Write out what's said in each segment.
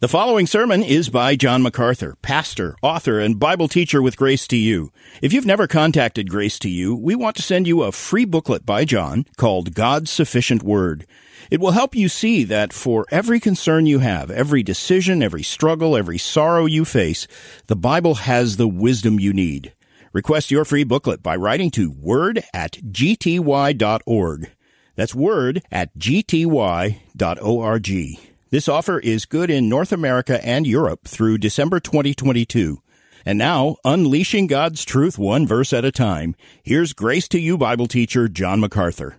The following sermon is by John MacArthur, pastor, author, and Bible teacher with Grace to You. If you've never contacted Grace to You, we want to send you a free booklet by John called God's Sufficient Word. It will help you see that for every concern you have, every decision, every struggle, every sorrow you face, the Bible has the wisdom you need. Request your free booklet by writing to word at gty.org. That's word at gty.org. This offer is good in North America and Europe through December 2022. And now, unleashing God's truth one verse at a time, here's Grace to You Bible teacher John MacArthur.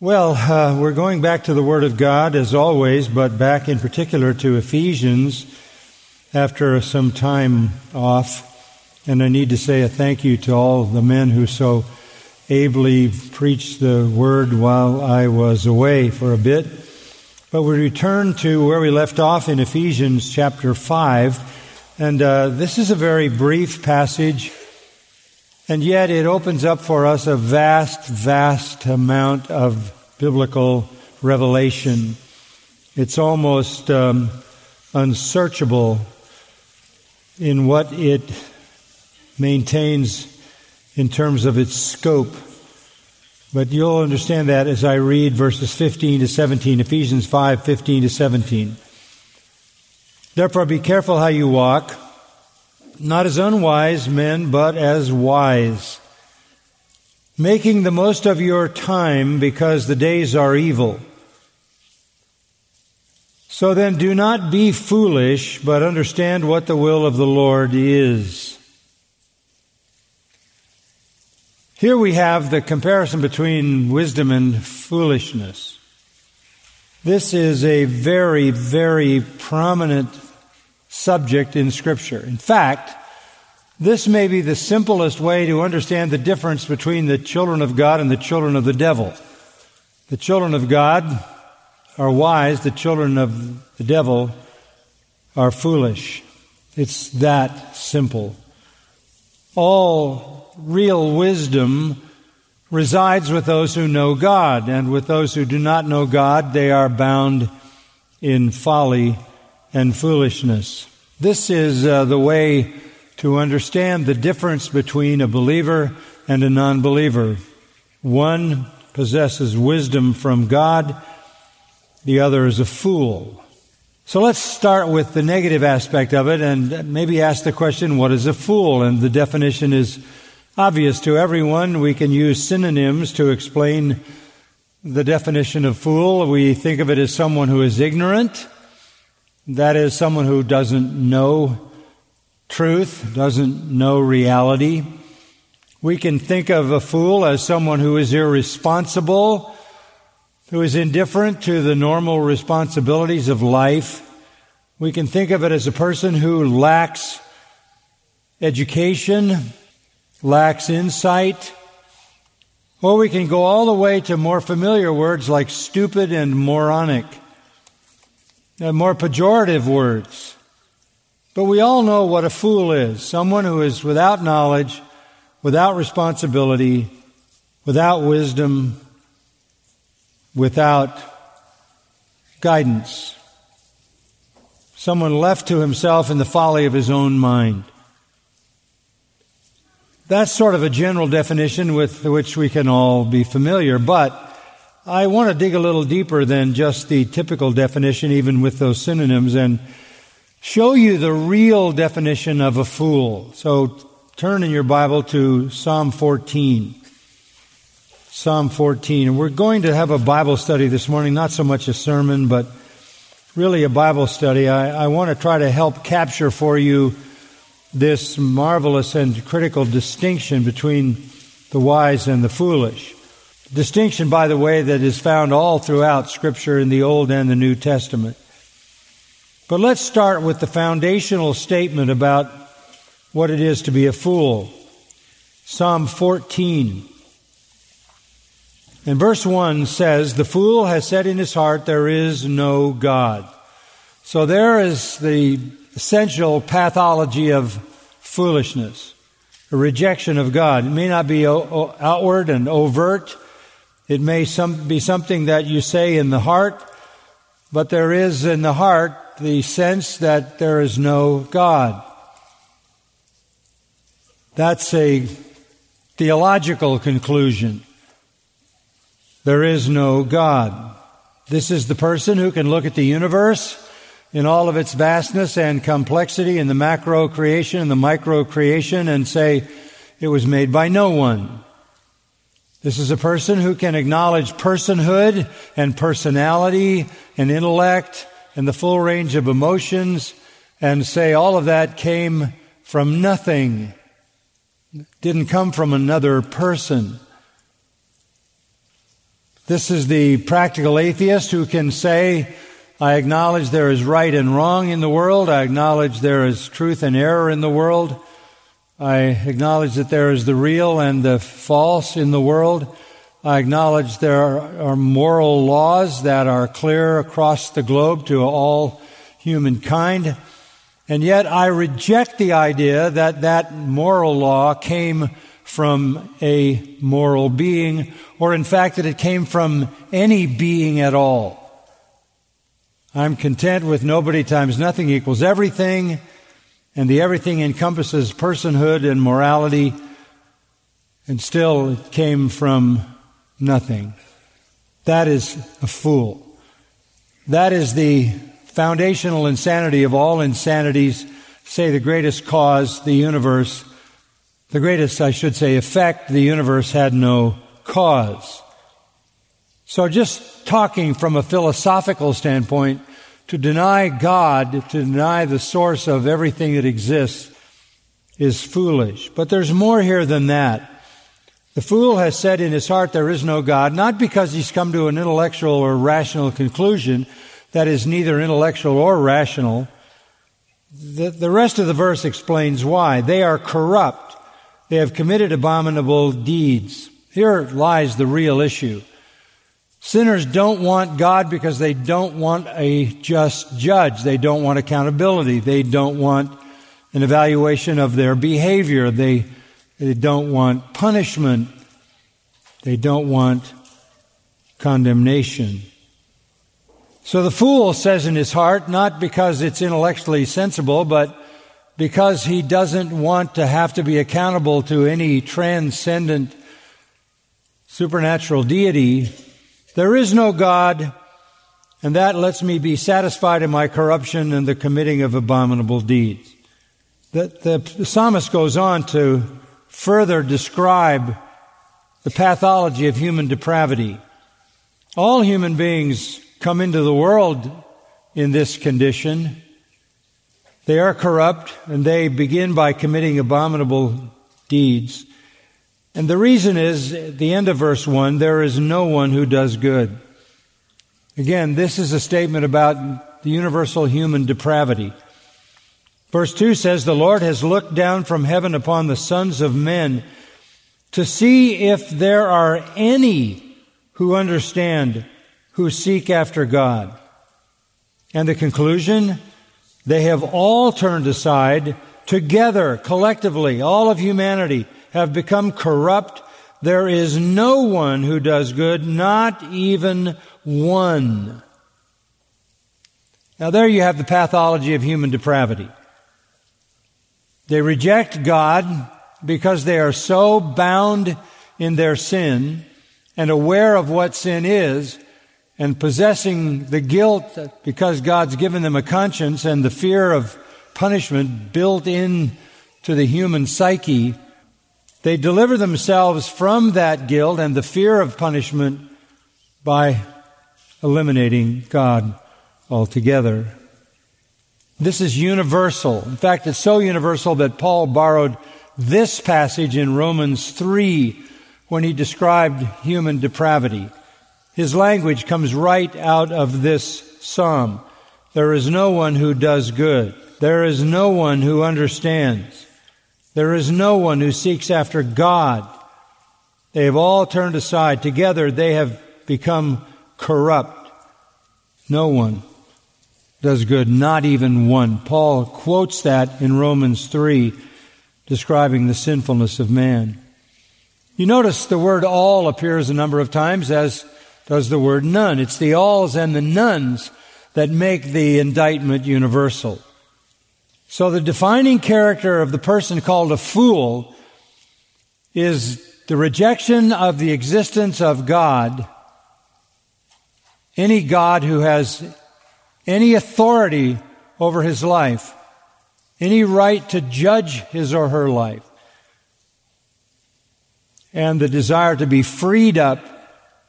Well, uh, we're going back to the Word of God as always, but back in particular to Ephesians after some time off. And I need to say a thank you to all the men who so ably preached the Word while I was away for a bit. But we return to where we left off in Ephesians chapter 5. And uh, this is a very brief passage, and yet it opens up for us a vast, vast amount of biblical revelation. It's almost um, unsearchable in what it maintains in terms of its scope. But you'll understand that as I read verses 15 to 17, Ephesians 5, 15 to 17. Therefore be careful how you walk, not as unwise men, but as wise, making the most of your time because the days are evil. So then do not be foolish, but understand what the will of the Lord is. Here we have the comparison between wisdom and foolishness. This is a very, very prominent subject in Scripture. In fact, this may be the simplest way to understand the difference between the children of God and the children of the devil. The children of God are wise, the children of the devil are foolish. It's that simple. All real wisdom resides with those who know God, and with those who do not know God, they are bound in folly and foolishness. This is uh, the way to understand the difference between a believer and a non believer. One possesses wisdom from God, the other is a fool. So let's start with the negative aspect of it and maybe ask the question what is a fool? And the definition is obvious to everyone. We can use synonyms to explain the definition of fool. We think of it as someone who is ignorant. That is someone who doesn't know truth, doesn't know reality. We can think of a fool as someone who is irresponsible, who is indifferent to the normal responsibilities of life. We can think of it as a person who lacks education, lacks insight. Or we can go all the way to more familiar words like stupid and moronic, and more pejorative words. But we all know what a fool is someone who is without knowledge, without responsibility, without wisdom, without guidance. Someone left to himself in the folly of his own mind. That's sort of a general definition with which we can all be familiar, but I want to dig a little deeper than just the typical definition, even with those synonyms, and show you the real definition of a fool. So turn in your Bible to Psalm 14. Psalm 14. And we're going to have a Bible study this morning, not so much a sermon, but really a Bible study. I, I want to try to help capture for you this marvelous and critical distinction between the wise and the foolish. Distinction, by the way, that is found all throughout Scripture in the Old and the New Testament. But let's start with the foundational statement about what it is to be a fool. Psalm 14. And verse 1 says, The fool has said in his heart, There is no God. So there is the essential pathology of foolishness, a rejection of God. It may not be outward and overt. It may some, be something that you say in the heart, but there is in the heart the sense that there is no God. That's a theological conclusion. There is no God. This is the person who can look at the universe in all of its vastness and complexity in the macro creation and the micro creation and say it was made by no one. This is a person who can acknowledge personhood and personality and intellect and the full range of emotions and say all of that came from nothing. Didn't come from another person. This is the practical atheist who can say, I acknowledge there is right and wrong in the world. I acknowledge there is truth and error in the world. I acknowledge that there is the real and the false in the world. I acknowledge there are moral laws that are clear across the globe to all humankind. And yet I reject the idea that that moral law came from a moral being, or in fact that it came from any being at all. I'm content with nobody times nothing equals everything and the everything encompasses personhood and morality, and still it came from nothing. That is a fool. That is the foundational insanity of all insanities, say the greatest cause, the universe, the greatest, I should say, effect, the universe had no cause. So just talking from a philosophical standpoint, to deny God, to deny the source of everything that exists, is foolish. But there's more here than that. The fool has said in his heart there is no God, not because he's come to an intellectual or rational conclusion that is neither intellectual or rational. The, the rest of the verse explains why. They are corrupt. They have committed abominable deeds. Here lies the real issue. Sinners don't want God because they don't want a just judge. They don't want accountability. They don't want an evaluation of their behavior. They, they don't want punishment. They don't want condemnation. So the fool says in his heart, not because it's intellectually sensible, but because he doesn't want to have to be accountable to any transcendent supernatural deity, there is no God, and that lets me be satisfied in my corruption and the committing of abominable deeds. The, the, the psalmist goes on to further describe the pathology of human depravity. All human beings come into the world in this condition. They are corrupt and they begin by committing abominable deeds. And the reason is, at the end of verse 1, there is no one who does good. Again, this is a statement about the universal human depravity. Verse 2 says, The Lord has looked down from heaven upon the sons of men to see if there are any who understand, who seek after God. And the conclusion? They have all turned aside together, collectively, all of humanity have become corrupt. There is no one who does good, not even one. Now, there you have the pathology of human depravity. They reject God because they are so bound in their sin and aware of what sin is and possessing the guilt because God's given them a conscience and the fear of punishment built in to the human psyche they deliver themselves from that guilt and the fear of punishment by eliminating God altogether. This is universal. In fact, it's so universal that Paul borrowed this passage in Romans 3 when he described human depravity. His language comes right out of this psalm. There is no one who does good. There is no one who understands. There is no one who seeks after God. They have all turned aside. Together they have become corrupt. No one does good, not even one. Paul quotes that in Romans 3, describing the sinfulness of man. You notice the word all appears a number of times, as does the word none. It's the alls and the nones that make the indictment universal. So the defining character of the person called a fool is the rejection of the existence of God, any God who has any authority over his life, any right to judge his or her life, and the desire to be freed up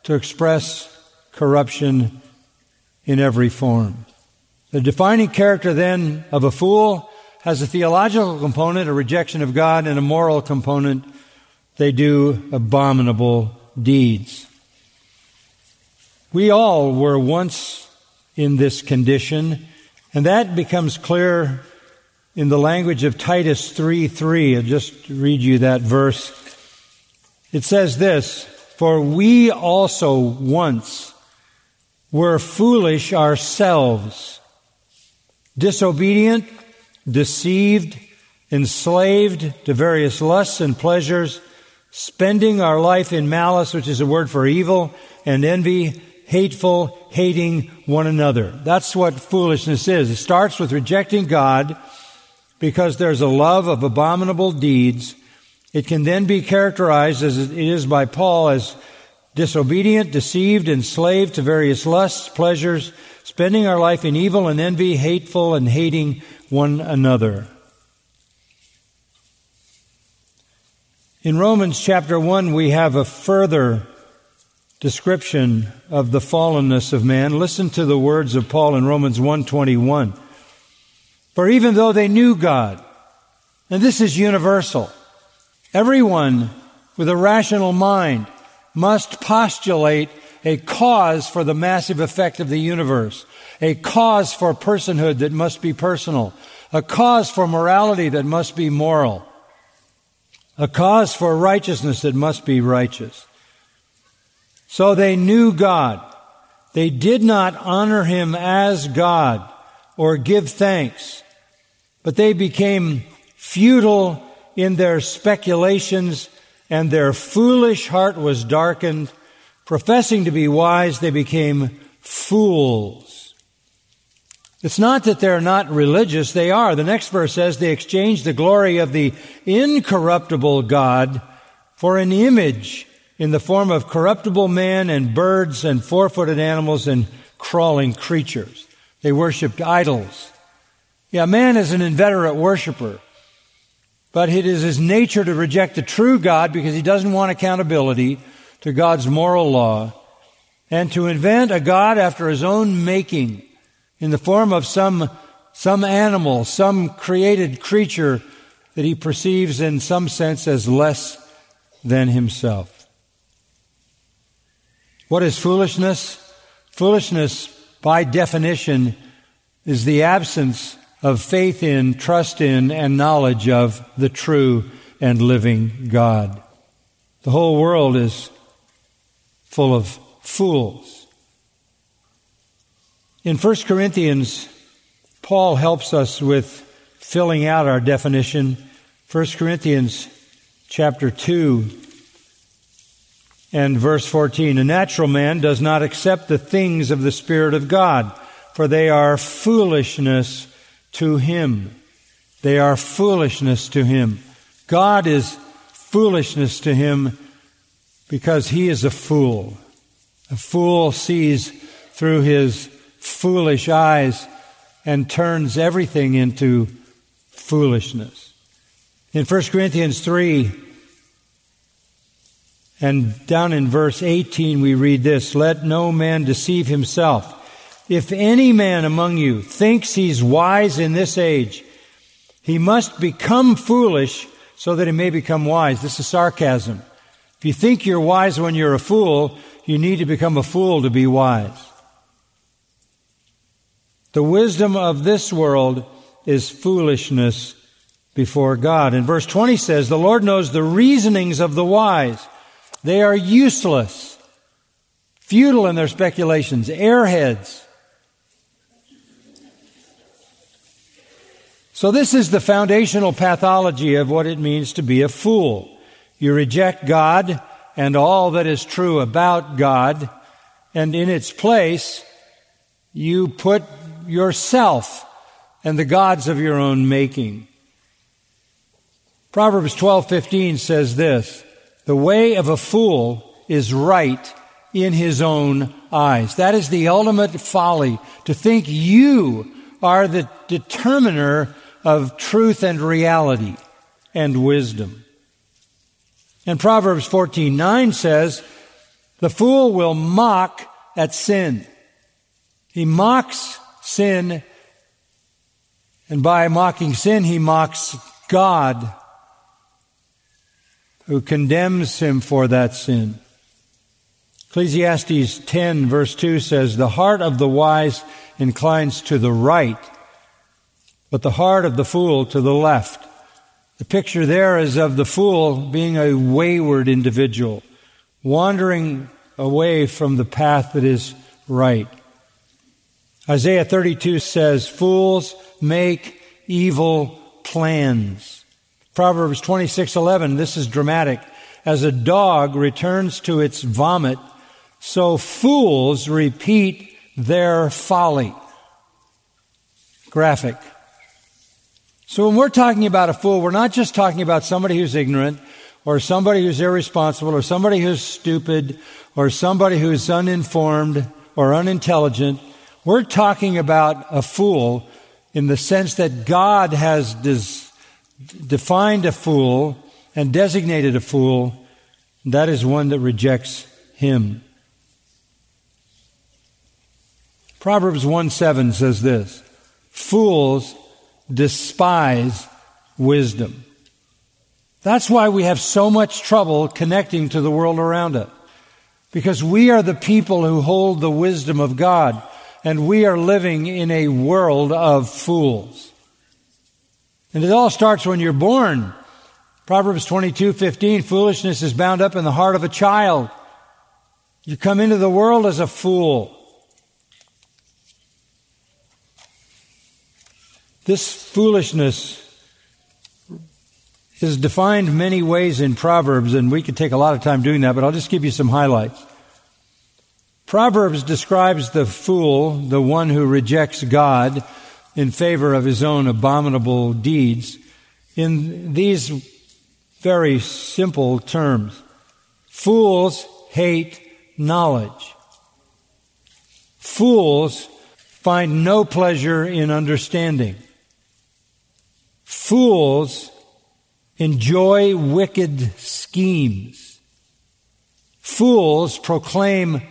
to express corruption in every form. The defining character then of a fool has a theological component, a rejection of God, and a moral component. They do abominable deeds. We all were once in this condition, and that becomes clear in the language of Titus 3 3. I'll just read you that verse. It says this For we also once were foolish ourselves, disobedient, deceived, enslaved to various lusts and pleasures, spending our life in malice, which is a word for evil, and envy, hateful, hating one another. That's what foolishness is. It starts with rejecting God because there's a love of abominable deeds. It can then be characterized as it is by Paul as disobedient, deceived, enslaved to various lusts, pleasures, spending our life in evil and envy, hateful and hating one another. In Romans chapter 1, we have a further description of the fallenness of man. Listen to the words of Paul in Romans 1:21. For even though they knew God, and this is universal, everyone with a rational mind must postulate a cause for the massive effect of the universe, a cause for personhood that must be personal, a cause for morality that must be moral, a cause for righteousness that must be righteous. So they knew God. They did not honor him as God or give thanks, but they became futile in their speculations and their foolish heart was darkened. Professing to be wise, they became fools. It's not that they're not religious, they are. The next verse says they exchanged the glory of the incorruptible God for an image in the form of corruptible man and birds and four footed animals and crawling creatures. They worshiped idols. Yeah, man is an inveterate worshiper. But it is his nature to reject the true God because he doesn't want accountability to God's moral law and to invent a God after his own making in the form of some, some animal, some created creature that he perceives in some sense as less than himself. What is foolishness? Foolishness, by definition, is the absence of faith in, trust in, and knowledge of the true and living God. The whole world is full of fools. In 1 Corinthians, Paul helps us with filling out our definition. 1 Corinthians chapter 2 and verse 14. A natural man does not accept the things of the Spirit of God, for they are foolishness to him. They are foolishness to him. God is foolishness to him because he is a fool. A fool sees through his foolish eyes and turns everything into foolishness. In 1 Corinthians 3 and down in verse 18 we read this, let no man deceive himself. If any man among you thinks he's wise in this age, he must become foolish so that he may become wise. This is sarcasm. If you think you're wise when you're a fool, you need to become a fool to be wise. The wisdom of this world is foolishness before God. And verse 20 says, The Lord knows the reasonings of the wise. They are useless, futile in their speculations, airheads. So this is the foundational pathology of what it means to be a fool. You reject God and all that is true about God, and in its place, you put yourself and the gods of your own making. Proverbs 12:15 says this, "The way of a fool is right in his own eyes." That is the ultimate folly to think you are the determiner of truth and reality and wisdom. And Proverbs 14:9 says, "The fool will mock at sin." He mocks sin, and by mocking sin, he mocks God, who condemns him for that sin. Ecclesiastes 10 verse 2 says, The heart of the wise inclines to the right, but the heart of the fool to the left. The picture there is of the fool being a wayward individual, wandering away from the path that is right. Isaiah 32 says, Fools make evil plans. Proverbs 26:11, this is dramatic. As a dog returns to its vomit, so fools repeat their folly. Graphic. So when we're talking about a fool, we're not just talking about somebody who's ignorant or somebody who's irresponsible or somebody who's stupid or somebody who's uninformed or unintelligent. We're talking about a fool in the sense that God has des- defined a fool and designated a fool. That is one that rejects him. Proverbs 1 7 says this Fools despise wisdom. That's why we have so much trouble connecting to the world around us. Because we are the people who hold the wisdom of God, and we are living in a world of fools. And it all starts when you're born. Proverbs 22:15 foolishness is bound up in the heart of a child. You come into the world as a fool. This foolishness is defined many ways in Proverbs, and we could take a lot of time doing that, but I'll just give you some highlights. Proverbs describes the fool, the one who rejects God in favor of his own abominable deeds, in these very simple terms. Fools hate knowledge. Fools find no pleasure in understanding. Fools enjoy wicked schemes. Fools proclaim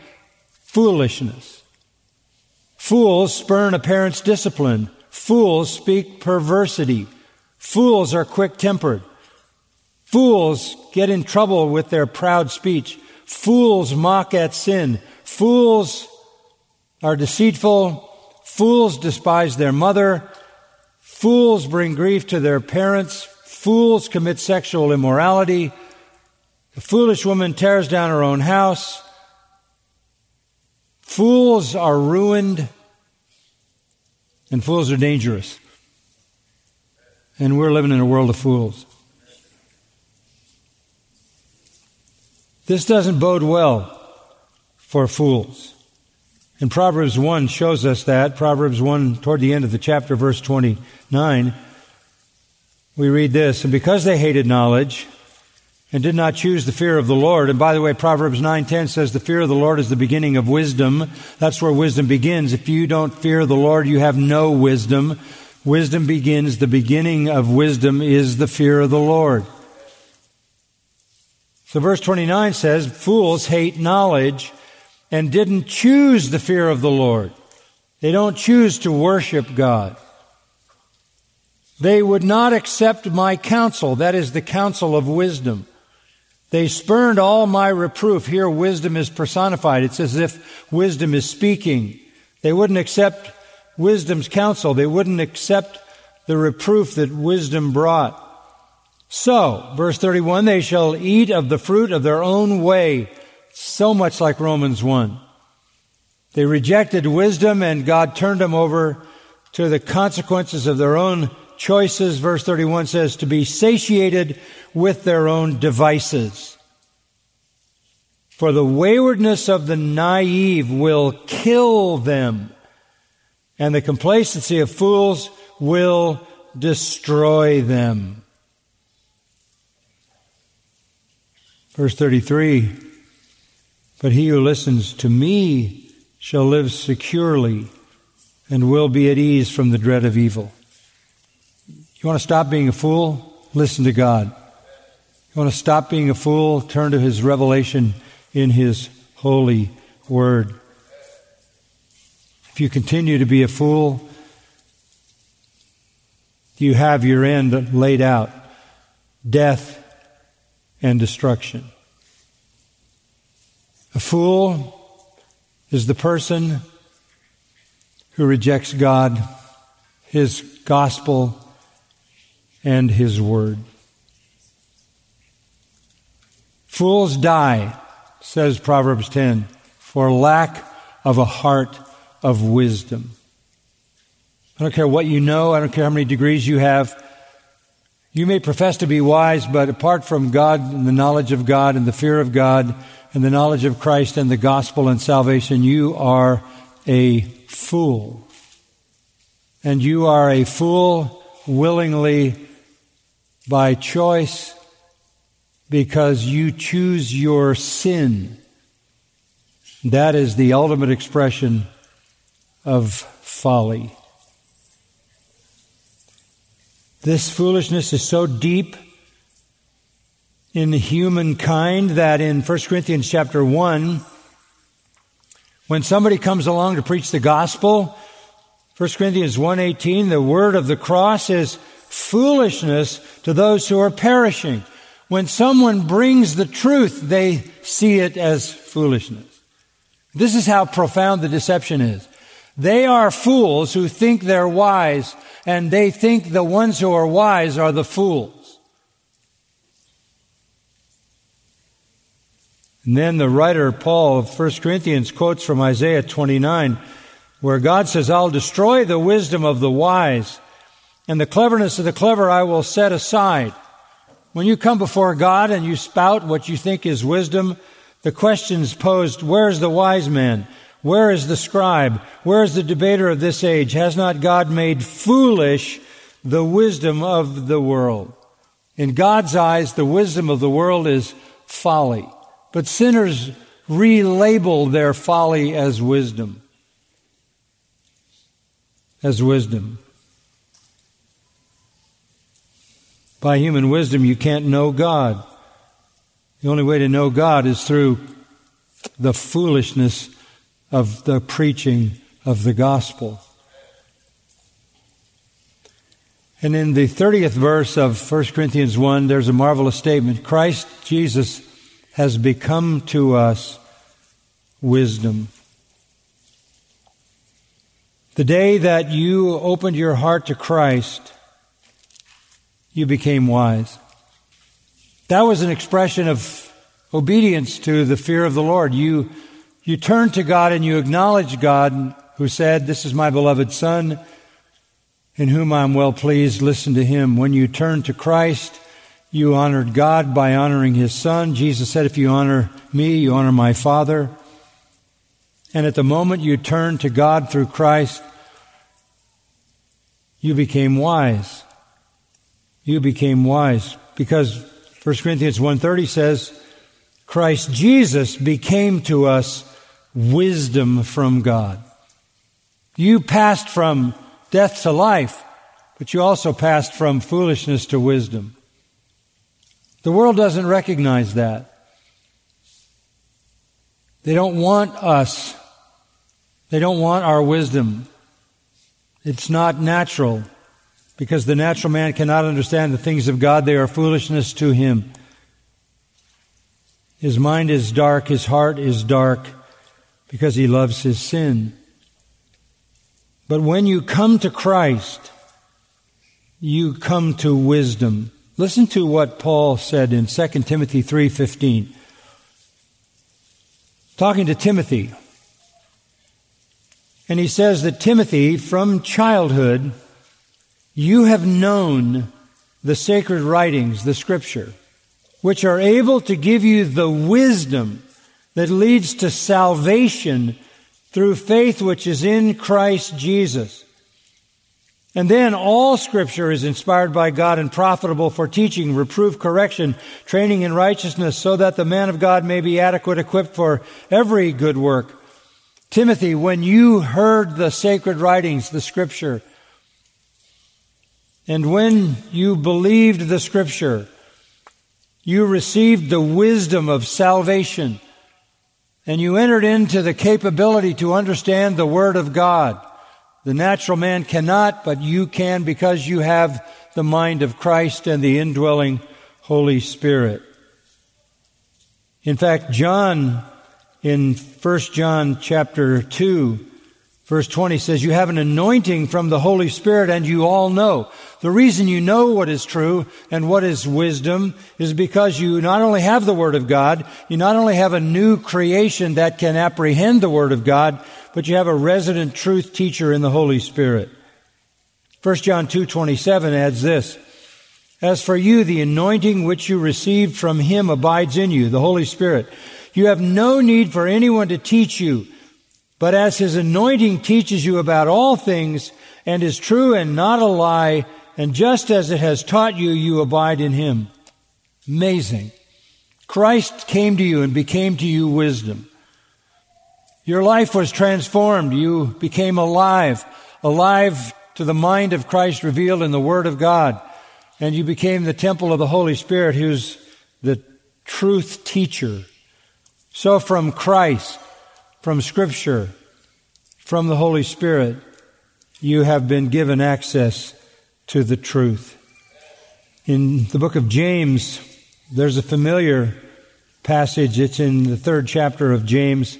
foolishness. Fools spurn a parent's discipline. Fools speak perversity. Fools are quick tempered. Fools get in trouble with their proud speech. Fools mock at sin. Fools are deceitful. Fools despise their mother. Fools bring grief to their parents. Fools commit sexual immorality. The foolish woman tears down her own house. Fools are ruined. And fools are dangerous. And we're living in a world of fools. This doesn't bode well for fools. And Proverbs 1 shows us that. Proverbs 1, toward the end of the chapter, verse 29, we read this, And because they hated knowledge and did not choose the fear of the Lord, and by the way, Proverbs 9.10 says the fear of the Lord is the beginning of wisdom. That's where wisdom begins. If you don't fear the Lord, you have no wisdom. Wisdom begins, the beginning of wisdom is the fear of the Lord. So verse 29 says, Fools hate knowledge and didn't choose the fear of the Lord. They don't choose to worship God. They would not accept my counsel, that is the counsel of wisdom. They spurned all my reproof. Here, wisdom is personified. It's as if wisdom is speaking. They wouldn't accept wisdom's counsel. They wouldn't accept the reproof that wisdom brought. So, verse 31, they shall eat of the fruit of their own way so much like Romans 1. They rejected wisdom and God turned them over to the consequences of their own choices. Verse 31 says to be satiated with their own devices. For the waywardness of the naive will kill them. and the complacency of fools will destroy them. Verse 33 But he who listens to me shall live securely and will be at ease from the dread of evil. You want to stop being a fool? Listen to God. You want to stop being a fool? Turn to His revelation in His holy word. If you continue to be a fool, you have your end laid out death and destruction. A fool is the person who rejects God, His gospel, and His word. Fools die, says Proverbs 10, for lack of a heart of wisdom. I don't care what you know, I don't care how many degrees you have. You may profess to be wise, but apart from God and the knowledge of God and the fear of God and the knowledge of Christ and the gospel and salvation, you are a fool. And you are a fool willingly by choice because you choose your sin. That is the ultimate expression of folly. This foolishness is so deep in humankind that in 1 Corinthians chapter 1, when somebody comes along to preach the gospel, 1 Corinthians 1:18, the word of the cross is foolishness to those who are perishing. When someone brings the truth, they see it as foolishness. This is how profound the deception is. They are fools who think they're wise, and they think the ones who are wise are the fools. And then the writer Paul of 1 Corinthians quotes from Isaiah 29, where God says, I'll destroy the wisdom of the wise, and the cleverness of the clever I will set aside. When you come before God and you spout what you think is wisdom, the question's posed, where's the wise man? Where is the scribe? Where is the debater of this age? Has not God made foolish the wisdom of the world? In God's eyes, the wisdom of the world is folly. But sinners relabel their folly as wisdom. As wisdom. By human wisdom, you can't know God. The only way to know God is through the foolishness of the preaching of the gospel. And in the 30th verse of 1 Corinthians 1, there's a marvelous statement Christ Jesus has become to us wisdom. The day that you opened your heart to Christ, you became wise. That was an expression of obedience to the fear of the Lord. You you turn to God and you acknowledge God who said, This is my beloved Son, in whom I am well pleased. Listen to him. When you turn to Christ, you honored God by honoring his Son. Jesus said, If you honor me, you honor my Father. And at the moment you turned to God through Christ, you became wise. You became wise because 1 Corinthians 1:30 says Christ Jesus became to us wisdom from God. You passed from death to life, but you also passed from foolishness to wisdom. The world doesn't recognize that. They don't want us. They don't want our wisdom. It's not natural because the natural man cannot understand the things of God. They are foolishness to him. His mind is dark, his heart is dark because he loves his sin. But when you come to Christ, you come to wisdom. Listen to what Paul said in 2 Timothy 3:15. Talking to Timothy. And he says that Timothy from childhood you have known the sacred writings, the scripture, which are able to give you the wisdom that leads to salvation through faith which is in Christ Jesus. And then all scripture is inspired by God and profitable for teaching, reproof, correction, training in righteousness, so that the man of God may be adequate, equipped for every good work. Timothy, when you heard the sacred writings, the scripture, and when you believed the scripture, you received the wisdom of salvation, and you entered into the capability to understand the Word of God. The natural man cannot, but you can because you have the mind of Christ and the indwelling Holy Spirit. In fact, John in 1 John chapter 2 Verse 20 says, You have an anointing from the Holy Spirit, and you all know. The reason you know what is true and what is wisdom is because you not only have the Word of God, you not only have a new creation that can apprehend the Word of God, but you have a resident truth teacher in the Holy Spirit. 1 John 2:27 adds this: As for you the anointing which you received from him abides in you, the Holy Spirit. You have no need for anyone to teach you but as his anointing teaches you about all things and is true and not a lie, and just as it has taught you, you abide in him. Amazing. Christ came to you and became to you wisdom. Your life was transformed. You became alive, alive to the mind of Christ revealed in the Word of God. And you became the temple of the Holy Spirit, who's the truth teacher. So from Christ, from Scripture, from the Holy Spirit, you have been given access to the truth. In the book of James, there's a familiar passage. It's in the third chapter of James.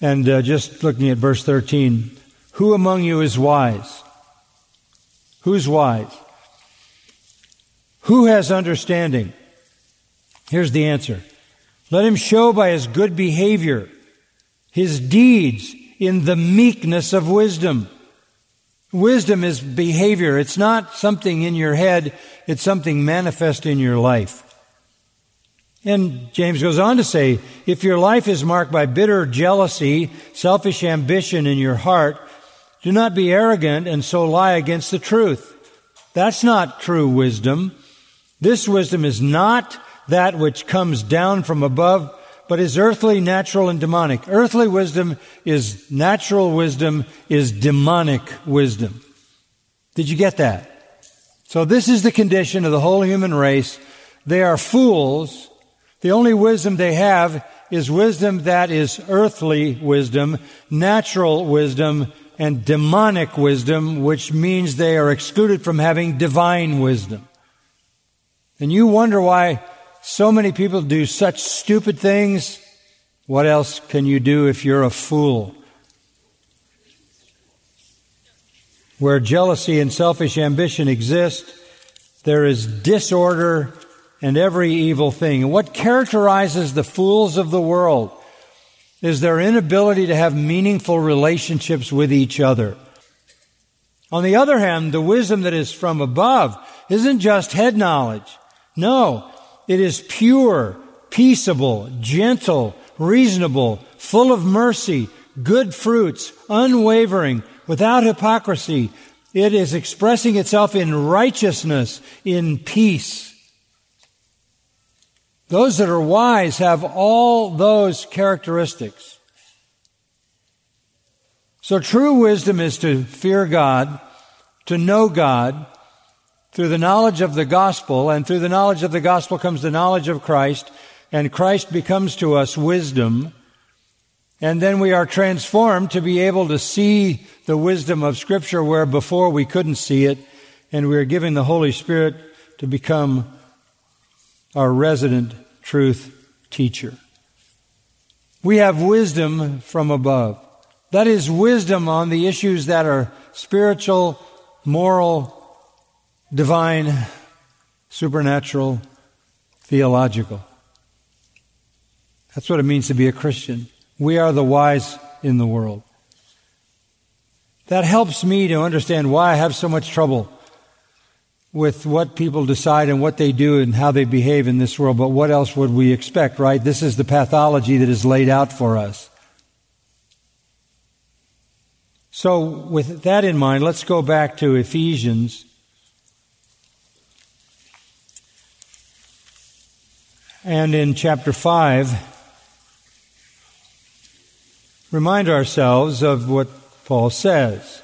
And uh, just looking at verse 13 Who among you is wise? Who's wise? Who has understanding? Here's the answer. Let him show by his good behavior his deeds in the meekness of wisdom. Wisdom is behavior. It's not something in your head. It's something manifest in your life. And James goes on to say, if your life is marked by bitter jealousy, selfish ambition in your heart, do not be arrogant and so lie against the truth. That's not true wisdom. This wisdom is not that which comes down from above, but is earthly, natural, and demonic. Earthly wisdom is natural wisdom, is demonic wisdom. Did you get that? So this is the condition of the whole human race. They are fools. The only wisdom they have is wisdom that is earthly wisdom, natural wisdom, and demonic wisdom, which means they are excluded from having divine wisdom. And you wonder why so many people do such stupid things. What else can you do if you're a fool? Where jealousy and selfish ambition exist, there is disorder and every evil thing. And what characterizes the fools of the world is their inability to have meaningful relationships with each other. On the other hand, the wisdom that is from above isn't just head knowledge. No, it is pure, peaceable, gentle, reasonable, full of mercy, good fruits, unwavering, without hypocrisy. It is expressing itself in righteousness, in peace. Those that are wise have all those characteristics. So true wisdom is to fear God, to know God, through the knowledge of the gospel, and through the knowledge of the gospel comes the knowledge of Christ, and Christ becomes to us wisdom. And then we are transformed to be able to see the wisdom of Scripture where before we couldn't see it, and we are given the Holy Spirit to become our resident truth teacher. We have wisdom from above. That is wisdom on the issues that are spiritual, moral, divine, supernatural, theological. That's what it means to be a Christian. We are the wise in the world. That helps me to understand why I have so much trouble with what people decide and what they do and how they behave in this world. But what else would we expect, right? This is the pathology that is laid out for us. So, with that in mind, let's go back to Ephesians. And in chapter 5, remind ourselves of what Paul says.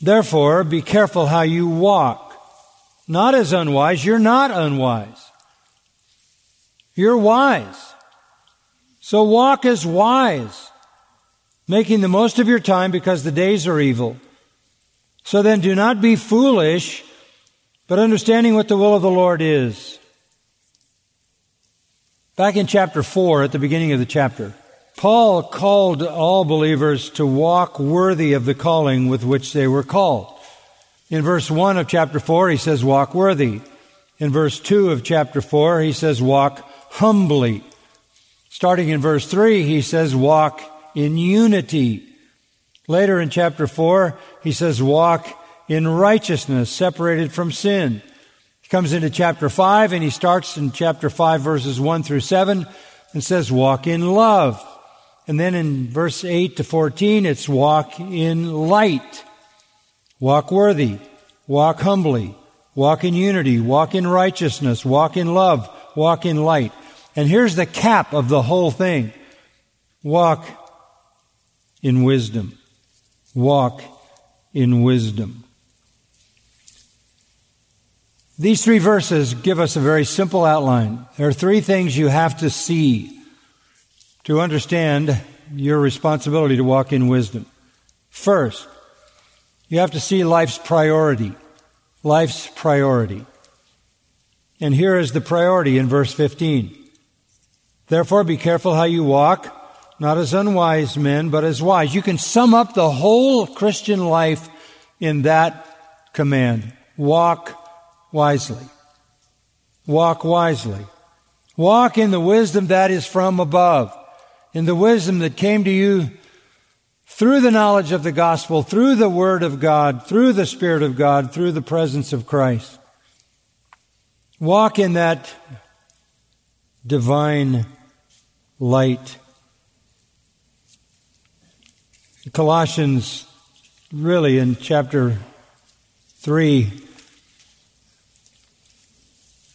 Therefore, be careful how you walk. Not as unwise, you're not unwise. You're wise. So walk as wise, making the most of your time because the days are evil. So then do not be foolish, but understanding what the will of the Lord is. Back in chapter 4, at the beginning of the chapter, Paul called all believers to walk worthy of the calling with which they were called. In verse 1 of chapter 4, he says, walk worthy. In verse 2 of chapter 4, he says, walk humbly. Starting in verse 3, he says, walk in unity. Later in chapter 4, he says, walk in righteousness, separated from sin. He comes into chapter 5 and he starts in chapter 5 verses 1 through 7 and says, walk in love. And then in verse 8 to 14, it's walk in light, walk worthy, walk humbly, walk in unity, walk in righteousness, walk in love, walk in light. And here's the cap of the whole thing. Walk in wisdom. Walk in wisdom. These three verses give us a very simple outline. There are three things you have to see to understand your responsibility to walk in wisdom. First, you have to see life's priority. Life's priority. And here is the priority in verse 15. Therefore, be careful how you walk, not as unwise men, but as wise. You can sum up the whole Christian life in that command. Walk wisely. Walk wisely. Walk in the wisdom that is from above in the wisdom that came to you through the knowledge of the gospel, through the word of God, through the Spirit of God, through the presence of Christ. Walk in that divine light. Colossians, really, in chapter 3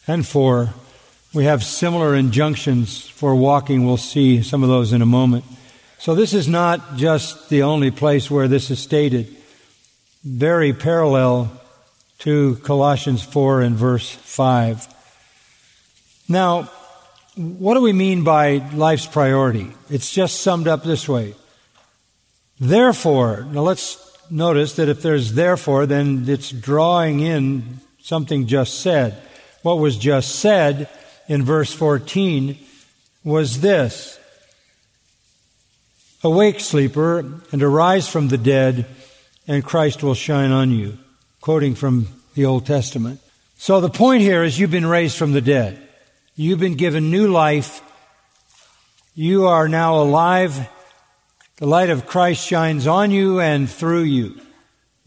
and 4, we have similar injunctions for walking. We'll see some of those in a moment. So this is not just the only place where this is stated. Very parallel to Colossians 4 and verse 5. Now, what do we mean by life's priority? It's just summed up this way. Therefore, now let's notice that if there's therefore, then it's drawing in something just said. What was just said in verse 14 was this Awake, sleeper, and arise from the dead, and Christ will shine on you. Quoting from the Old Testament. So the point here is you've been raised from the dead. You've been given new life. You are now alive. The light of Christ shines on you and through you.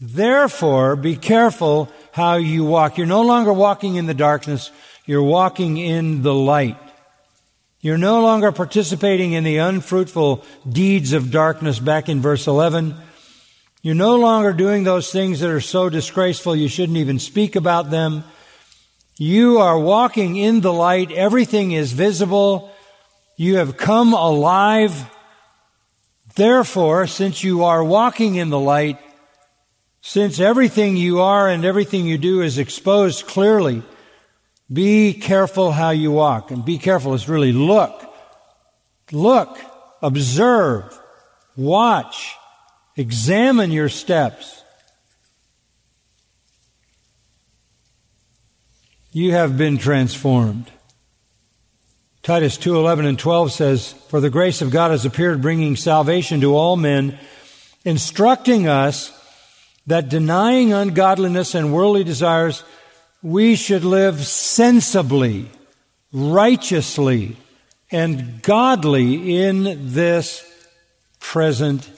Therefore, be careful how you walk. You're no longer walking in the darkness. You're walking in the light. You're no longer participating in the unfruitful deeds of darkness back in verse 11. You're no longer doing those things that are so disgraceful you shouldn't even speak about them. You are walking in the light. Everything is visible. You have come alive. Therefore, since you are walking in the light, since everything you are and everything you do is exposed clearly, be careful how you walk. And be careful is really look. Look, observe, watch, examine your steps. You have been transformed. Titus 2:11 and 12 says, "For the grace of God has appeared bringing salvation to all men, instructing us that denying ungodliness and worldly desires, we should live sensibly, righteously, and godly in this present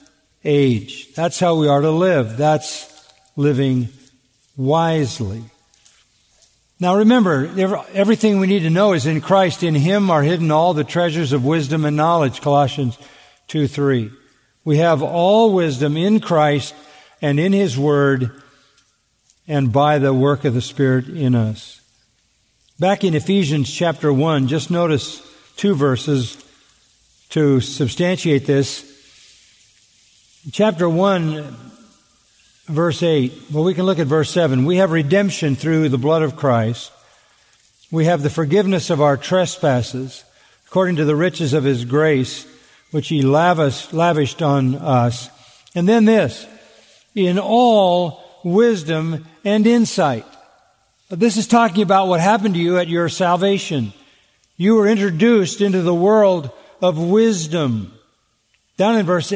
age. That's how we are to live. That's living wisely. Now remember, everything we need to know is in Christ. In Him are hidden all the treasures of wisdom and knowledge, Colossians 2 3. We have all wisdom in Christ and in His Word and by the work of the Spirit in us. Back in Ephesians chapter 1, just notice two verses to substantiate this. Chapter 1, verse 8. Well, we can look at verse 7. We have redemption through the blood of Christ. We have the forgiveness of our trespasses according to the riches of his grace, which he lavish, lavished on us. And then this, in all wisdom and insight. This is talking about what happened to you at your salvation. You were introduced into the world of wisdom. Down in verse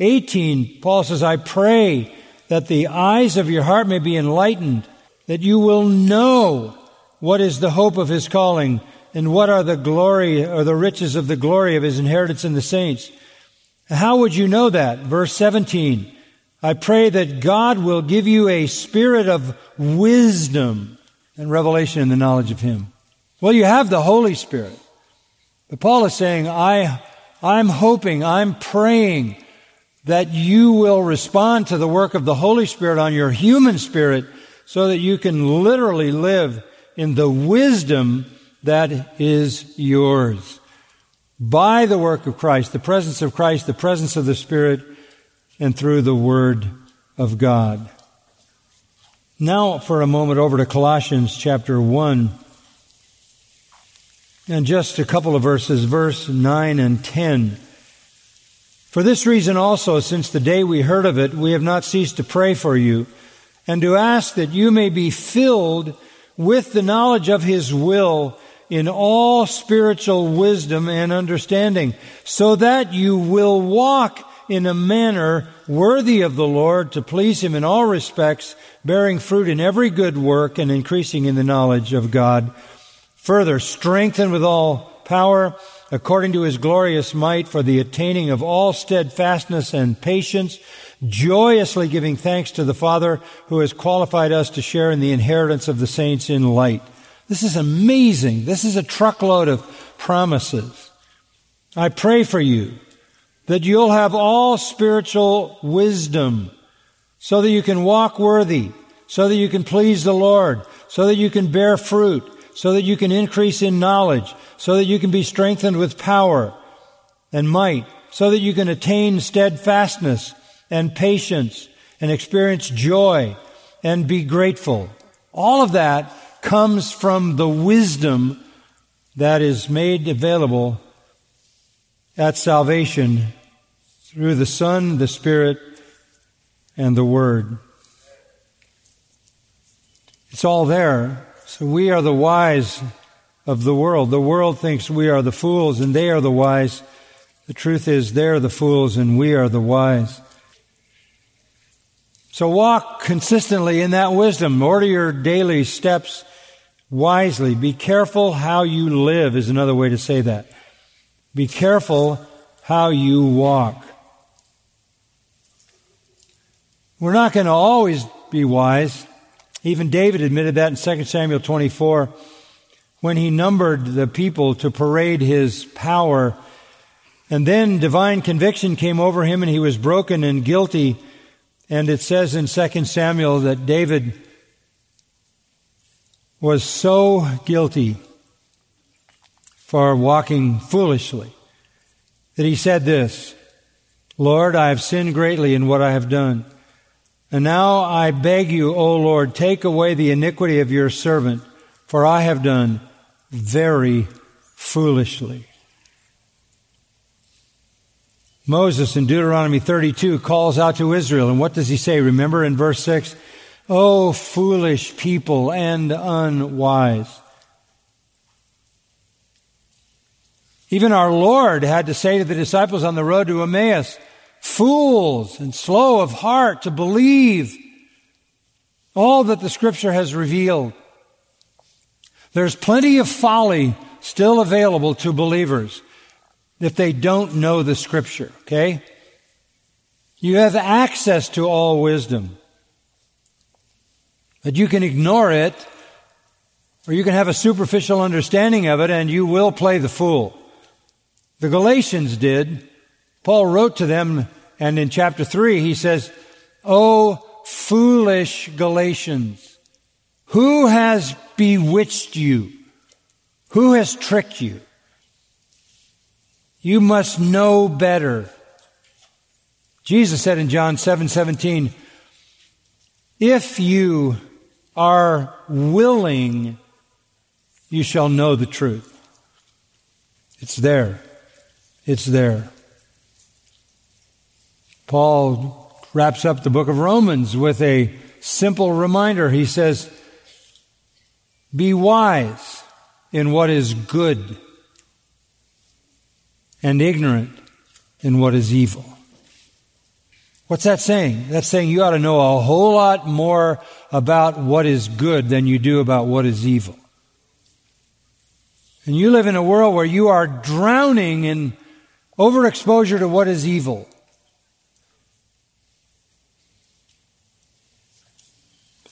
18, Paul says, I pray that the eyes of your heart may be enlightened, that you will know what is the hope of his calling and what are the glory or the riches of the glory of his inheritance in the saints. How would you know that? Verse 17. I pray that God will give you a spirit of wisdom and revelation in the knowledge of him. Well, you have the Holy Spirit. But Paul is saying, I, I'm hoping, I'm praying that you will respond to the work of the Holy Spirit on your human spirit so that you can literally live in the wisdom that is yours. By the work of Christ, the presence of Christ, the presence of the Spirit, and through the Word of God. Now, for a moment, over to Colossians chapter 1. And just a couple of verses, verse 9 and 10. For this reason also, since the day we heard of it, we have not ceased to pray for you and to ask that you may be filled with the knowledge of His will in all spiritual wisdom and understanding, so that you will walk in a manner worthy of the Lord to please Him in all respects, bearing fruit in every good work and increasing in the knowledge of God. Further, strengthened with all power according to his glorious might for the attaining of all steadfastness and patience, joyously giving thanks to the Father who has qualified us to share in the inheritance of the saints in light. This is amazing. This is a truckload of promises. I pray for you that you'll have all spiritual wisdom so that you can walk worthy, so that you can please the Lord, so that you can bear fruit, so that you can increase in knowledge, so that you can be strengthened with power and might, so that you can attain steadfastness and patience and experience joy and be grateful. All of that comes from the wisdom that is made available at salvation through the Son, the Spirit, and the Word. It's all there so we are the wise of the world. The world thinks we are the fools and they are the wise. The truth is they're the fools and we are the wise. So walk consistently in that wisdom. Order your daily steps wisely. Be careful how you live is another way to say that. Be careful how you walk. We're not going to always be wise. Even David admitted that in 2 Samuel 24 when he numbered the people to parade his power. And then divine conviction came over him and he was broken and guilty. And it says in 2 Samuel that David was so guilty for walking foolishly that he said this, Lord, I have sinned greatly in what I have done. And now I beg you, O Lord, take away the iniquity of your servant, for I have done very foolishly. Moses in Deuteronomy 32 calls out to Israel, and what does he say? Remember in verse 6? Oh, foolish people and unwise. Even our Lord had to say to the disciples on the road to Emmaus, fools and slow of heart to believe all that the scripture has revealed. There's plenty of folly still available to believers if they don't know the scripture, okay? You have access to all wisdom. But you can ignore it, or you can have a superficial understanding of it, and you will play the fool. The Galatians did. Paul wrote to them And in chapter 3, he says, Oh, foolish Galatians, who has bewitched you? Who has tricked you? You must know better. Jesus said in John 7 17, If you are willing, you shall know the truth. It's there. It's there. Paul wraps up the book of Romans with a simple reminder. He says, Be wise in what is good and ignorant in what is evil. What's that saying? That's saying you ought to know a whole lot more about what is good than you do about what is evil. And you live in a world where you are drowning in overexposure to what is evil.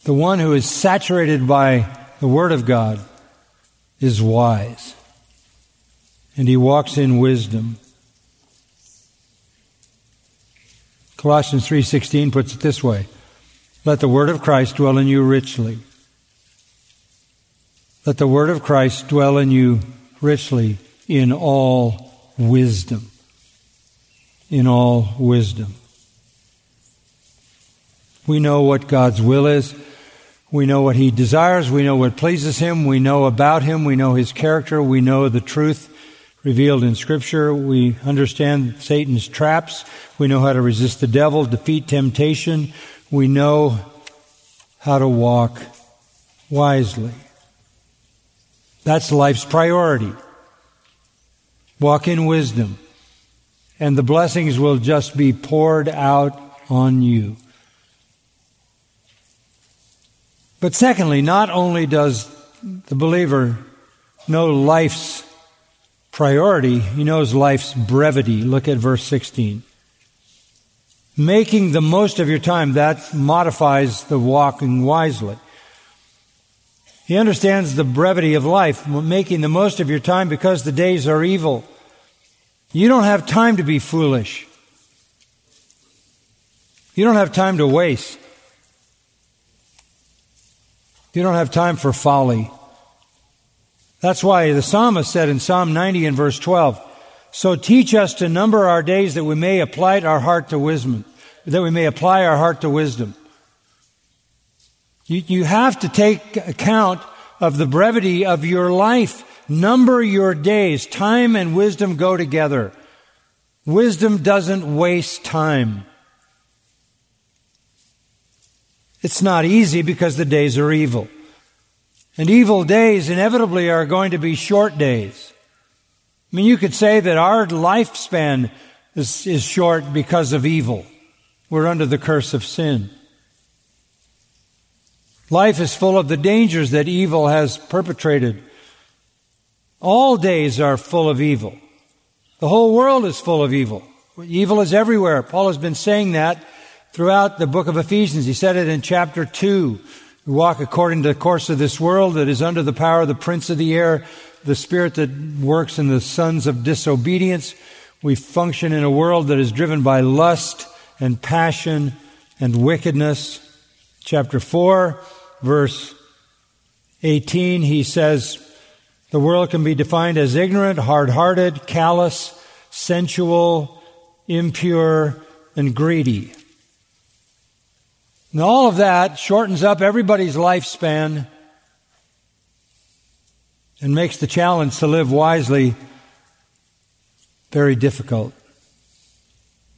The one who is saturated by the Word of God is wise. And he walks in wisdom. Colossians 3:16 puts it this way: Let the word of Christ dwell in you richly. Let the word of Christ dwell in you richly in all wisdom. In all wisdom. We know what God's will is. We know what He desires. We know what pleases Him. We know about Him. We know His character. We know the truth revealed in Scripture. We understand Satan's traps. We know how to resist the devil, defeat temptation. We know how to walk wisely. That's life's priority. Walk in wisdom. And the blessings will just be poured out on you. But secondly, not only does the believer know life's priority, he knows life's brevity. Look at verse 16. Making the most of your time, that modifies the walking wisely. He understands the brevity of life, making the most of your time because the days are evil. You don't have time to be foolish. You don't have time to waste. You don't have time for folly. That's why the psalmist said in Psalm 90 and verse 12, So teach us to number our days that we may apply our heart to wisdom, that we may apply our heart to wisdom. You, you have to take account of the brevity of your life. Number your days. Time and wisdom go together. Wisdom doesn't waste time. It's not easy because the days are evil. And evil days inevitably are going to be short days. I mean, you could say that our lifespan is, is short because of evil. We're under the curse of sin. Life is full of the dangers that evil has perpetrated. All days are full of evil. The whole world is full of evil. Evil is everywhere. Paul has been saying that throughout the book of Ephesians. He said it in chapter 2. We walk according to the course of this world that is under the power of the prince of the air, the spirit that works in the sons of disobedience. We function in a world that is driven by lust and passion and wickedness. Chapter 4 verse 18, he says, the world can be defined as ignorant, hard-hearted, callous, sensual, impure, and greedy. And all of that shortens up everybody's lifespan and makes the challenge to live wisely very difficult.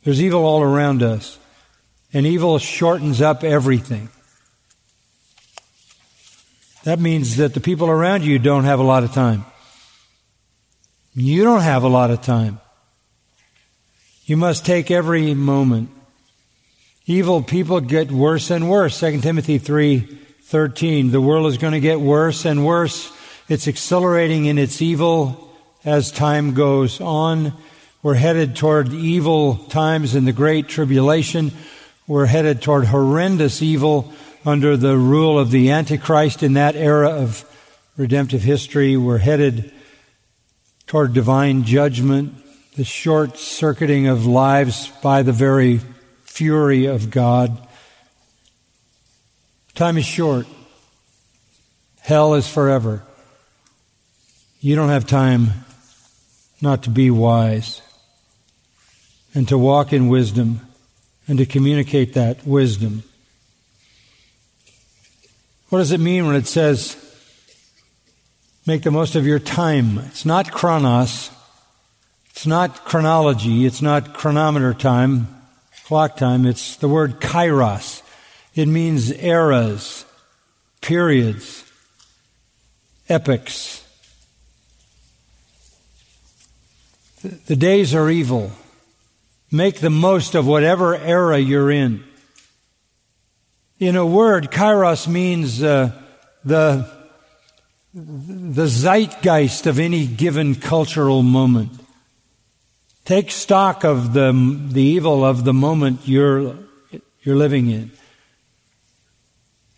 There's evil all around us, and evil shortens up everything. That means that the people around you don't have a lot of time. You don't have a lot of time. You must take every moment. Evil people get worse and worse. 2 Timothy 3:13. The world is going to get worse and worse. It's accelerating in its evil as time goes on. We're headed toward evil times in the great tribulation. We're headed toward horrendous evil under the rule of the Antichrist in that era of redemptive history. We're headed toward divine judgment. the short circuiting of lives by the very fury of God. Time is short. Hell is forever. You don't have time not to be wise and to walk in wisdom and to communicate that wisdom. What does it mean when it says, make the most of your time? It's not chronos. It's not chronology. It's not chronometer time, clock time. It's the word kairos. It means eras, periods, epochs. The days are evil. Make the most of whatever era you're in. In a word, kairos means uh, the, the zeitgeist of any given cultural moment. Take stock of the, the evil of the moment you're, you're living in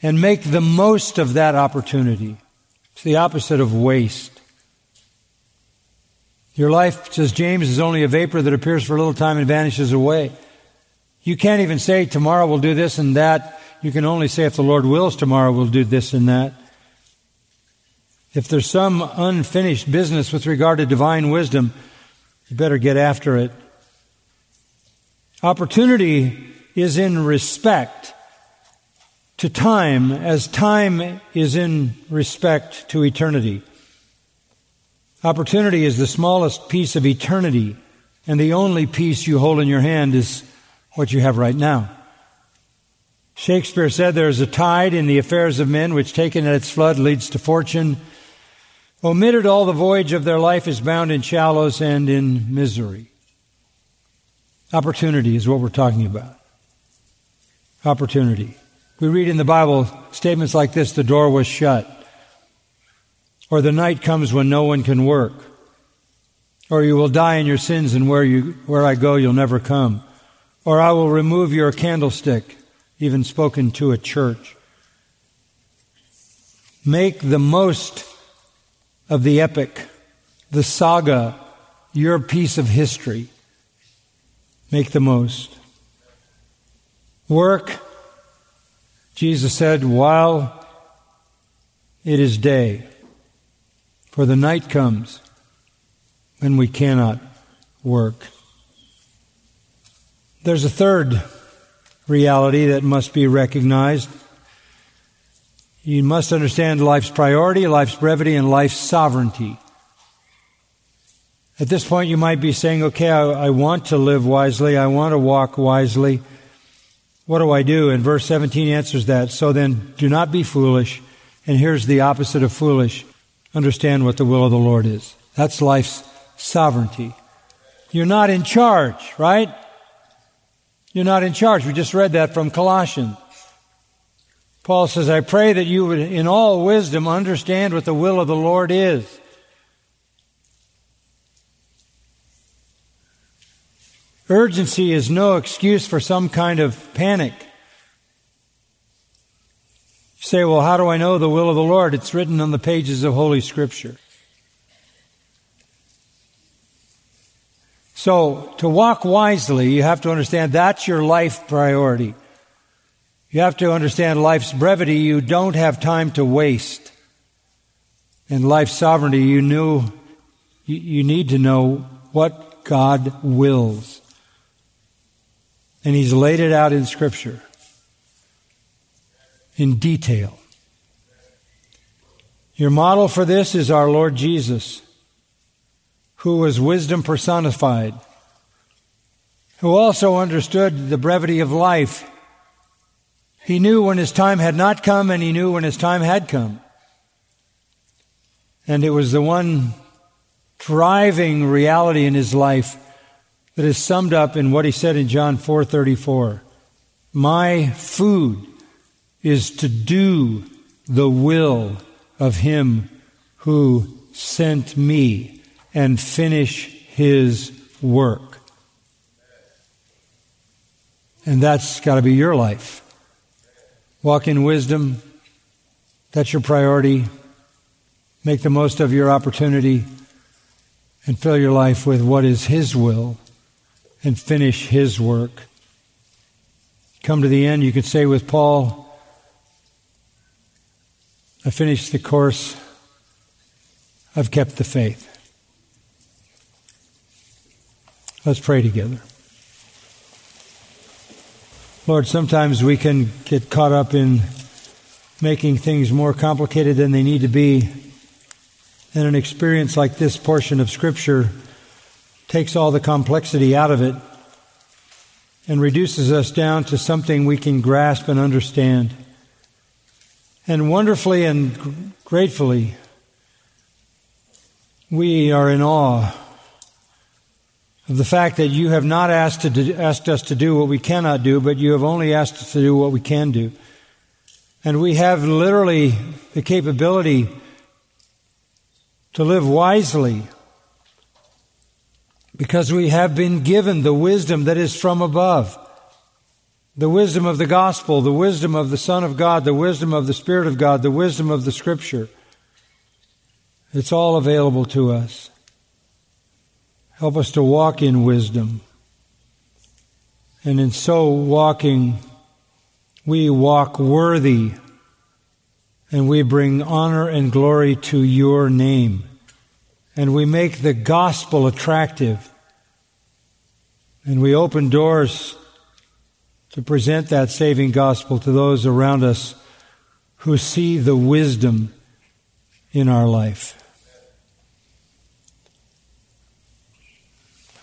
and make the most of that opportunity. It's the opposite of waste. Your life, says James, is only a vapor that appears for a little time and vanishes away. You can't even say tomorrow we'll do this and that. You can only say if the Lord wills tomorrow we'll do this and that. If there's some unfinished business with regard to divine wisdom, you better get after it. Opportunity is in respect to time as time is in respect to eternity. Opportunity is the smallest piece of eternity, and the only piece you hold in your hand is what you have right now. Shakespeare said there is a tide in the affairs of men which taken at its flood leads to fortune Omitted all the voyage of their life is bound in shallows and in misery. Opportunity is what we're talking about. Opportunity. We read in the Bible statements like this the door was shut, or the night comes when no one can work, or you will die in your sins, and where, you, where I go, you'll never come, or I will remove your candlestick, even spoken to a church. Make the most of the epic, the saga, your piece of history. Make the most. Work, Jesus said, while it is day, for the night comes when we cannot work. There's a third reality that must be recognized you must understand life's priority, life's brevity, and life's sovereignty. At this point, you might be saying, okay, I, I, want to live wisely. I want to walk wisely. What do I do? And verse 17 answers that. So then, do not be foolish. And here's the opposite of foolish. Understand what the will of the Lord is. That's life's sovereignty. You're not in charge, right? You're not in charge. We just read that from Colossians. Paul says, I pray that you would, in all wisdom, understand what the will of the Lord is. Urgency is no excuse for some kind of panic. You say, well, how do I know the will of the Lord? It's written on the pages of Holy Scripture. So, to walk wisely, you have to understand that's your life priority. You have to understand life's brevity. You don't have time to waste. And life's sovereignty, you knew, you need to know what God wills. And He's laid it out in Scripture in detail. Your model for this is our Lord Jesus, who was wisdom personified, who also understood the brevity of life he knew when his time had not come, and he knew when his time had come. And it was the one driving reality in his life that is summed up in what he said in John 4:34. My food is to do the will of him who sent me and finish his work. And that's got to be your life. Walk in wisdom. That's your priority. Make the most of your opportunity. and fill your life with what is His will and finish His work. Come to the end, you could say with Paul, I finished the course, I've kept the faith. Let's pray together. Lord, sometimes we can get caught up in making things more complicated than they need to be. And an experience like this portion of Scripture takes all the complexity out of it and reduces us down to something we can grasp and understand. And wonderfully and gratefully, we are in awe of the fact that you have not asked, to asked us to do what we cannot do, but you have only asked us to do what we can do. And we have literally the capability to live wisely because we have been given the wisdom that is from above. The wisdom of the gospel, the wisdom of the Son of God, the wisdom of the Spirit of God, the wisdom of the Scripture. It's all available to us. Help us to walk in wisdom. And in so walking, we walk worthy and we bring honor and glory to your name. And we make the gospel attractive. And we open doors to present that saving gospel to those around us who see the wisdom in our life.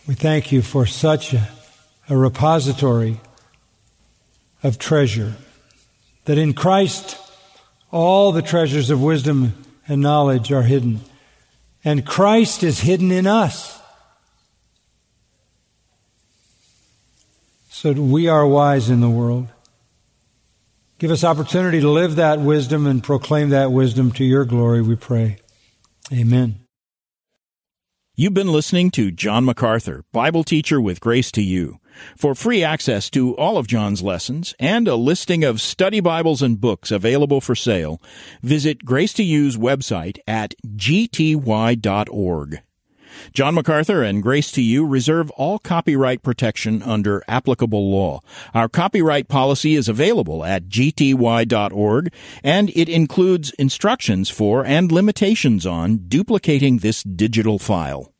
We thank you for such a, a repository of treasure that in Christ all the treasures of wisdom and knowledge are hidden. And Christ is hidden in us. So that we are wise in the world. Give us opportunity to live that wisdom and proclaim that wisdom to your glory, we pray. Amen. You've been listening to John MacArthur, Bible teacher with Grace to You. For free access to all of John's lessons and a listing of study Bibles and books available for sale, visit Grace to You's website at gty.org. John MacArthur and Grace to You reserve all copyright protection under applicable law. Our copyright policy is available at gty.org and it includes instructions for and limitations on duplicating this digital file.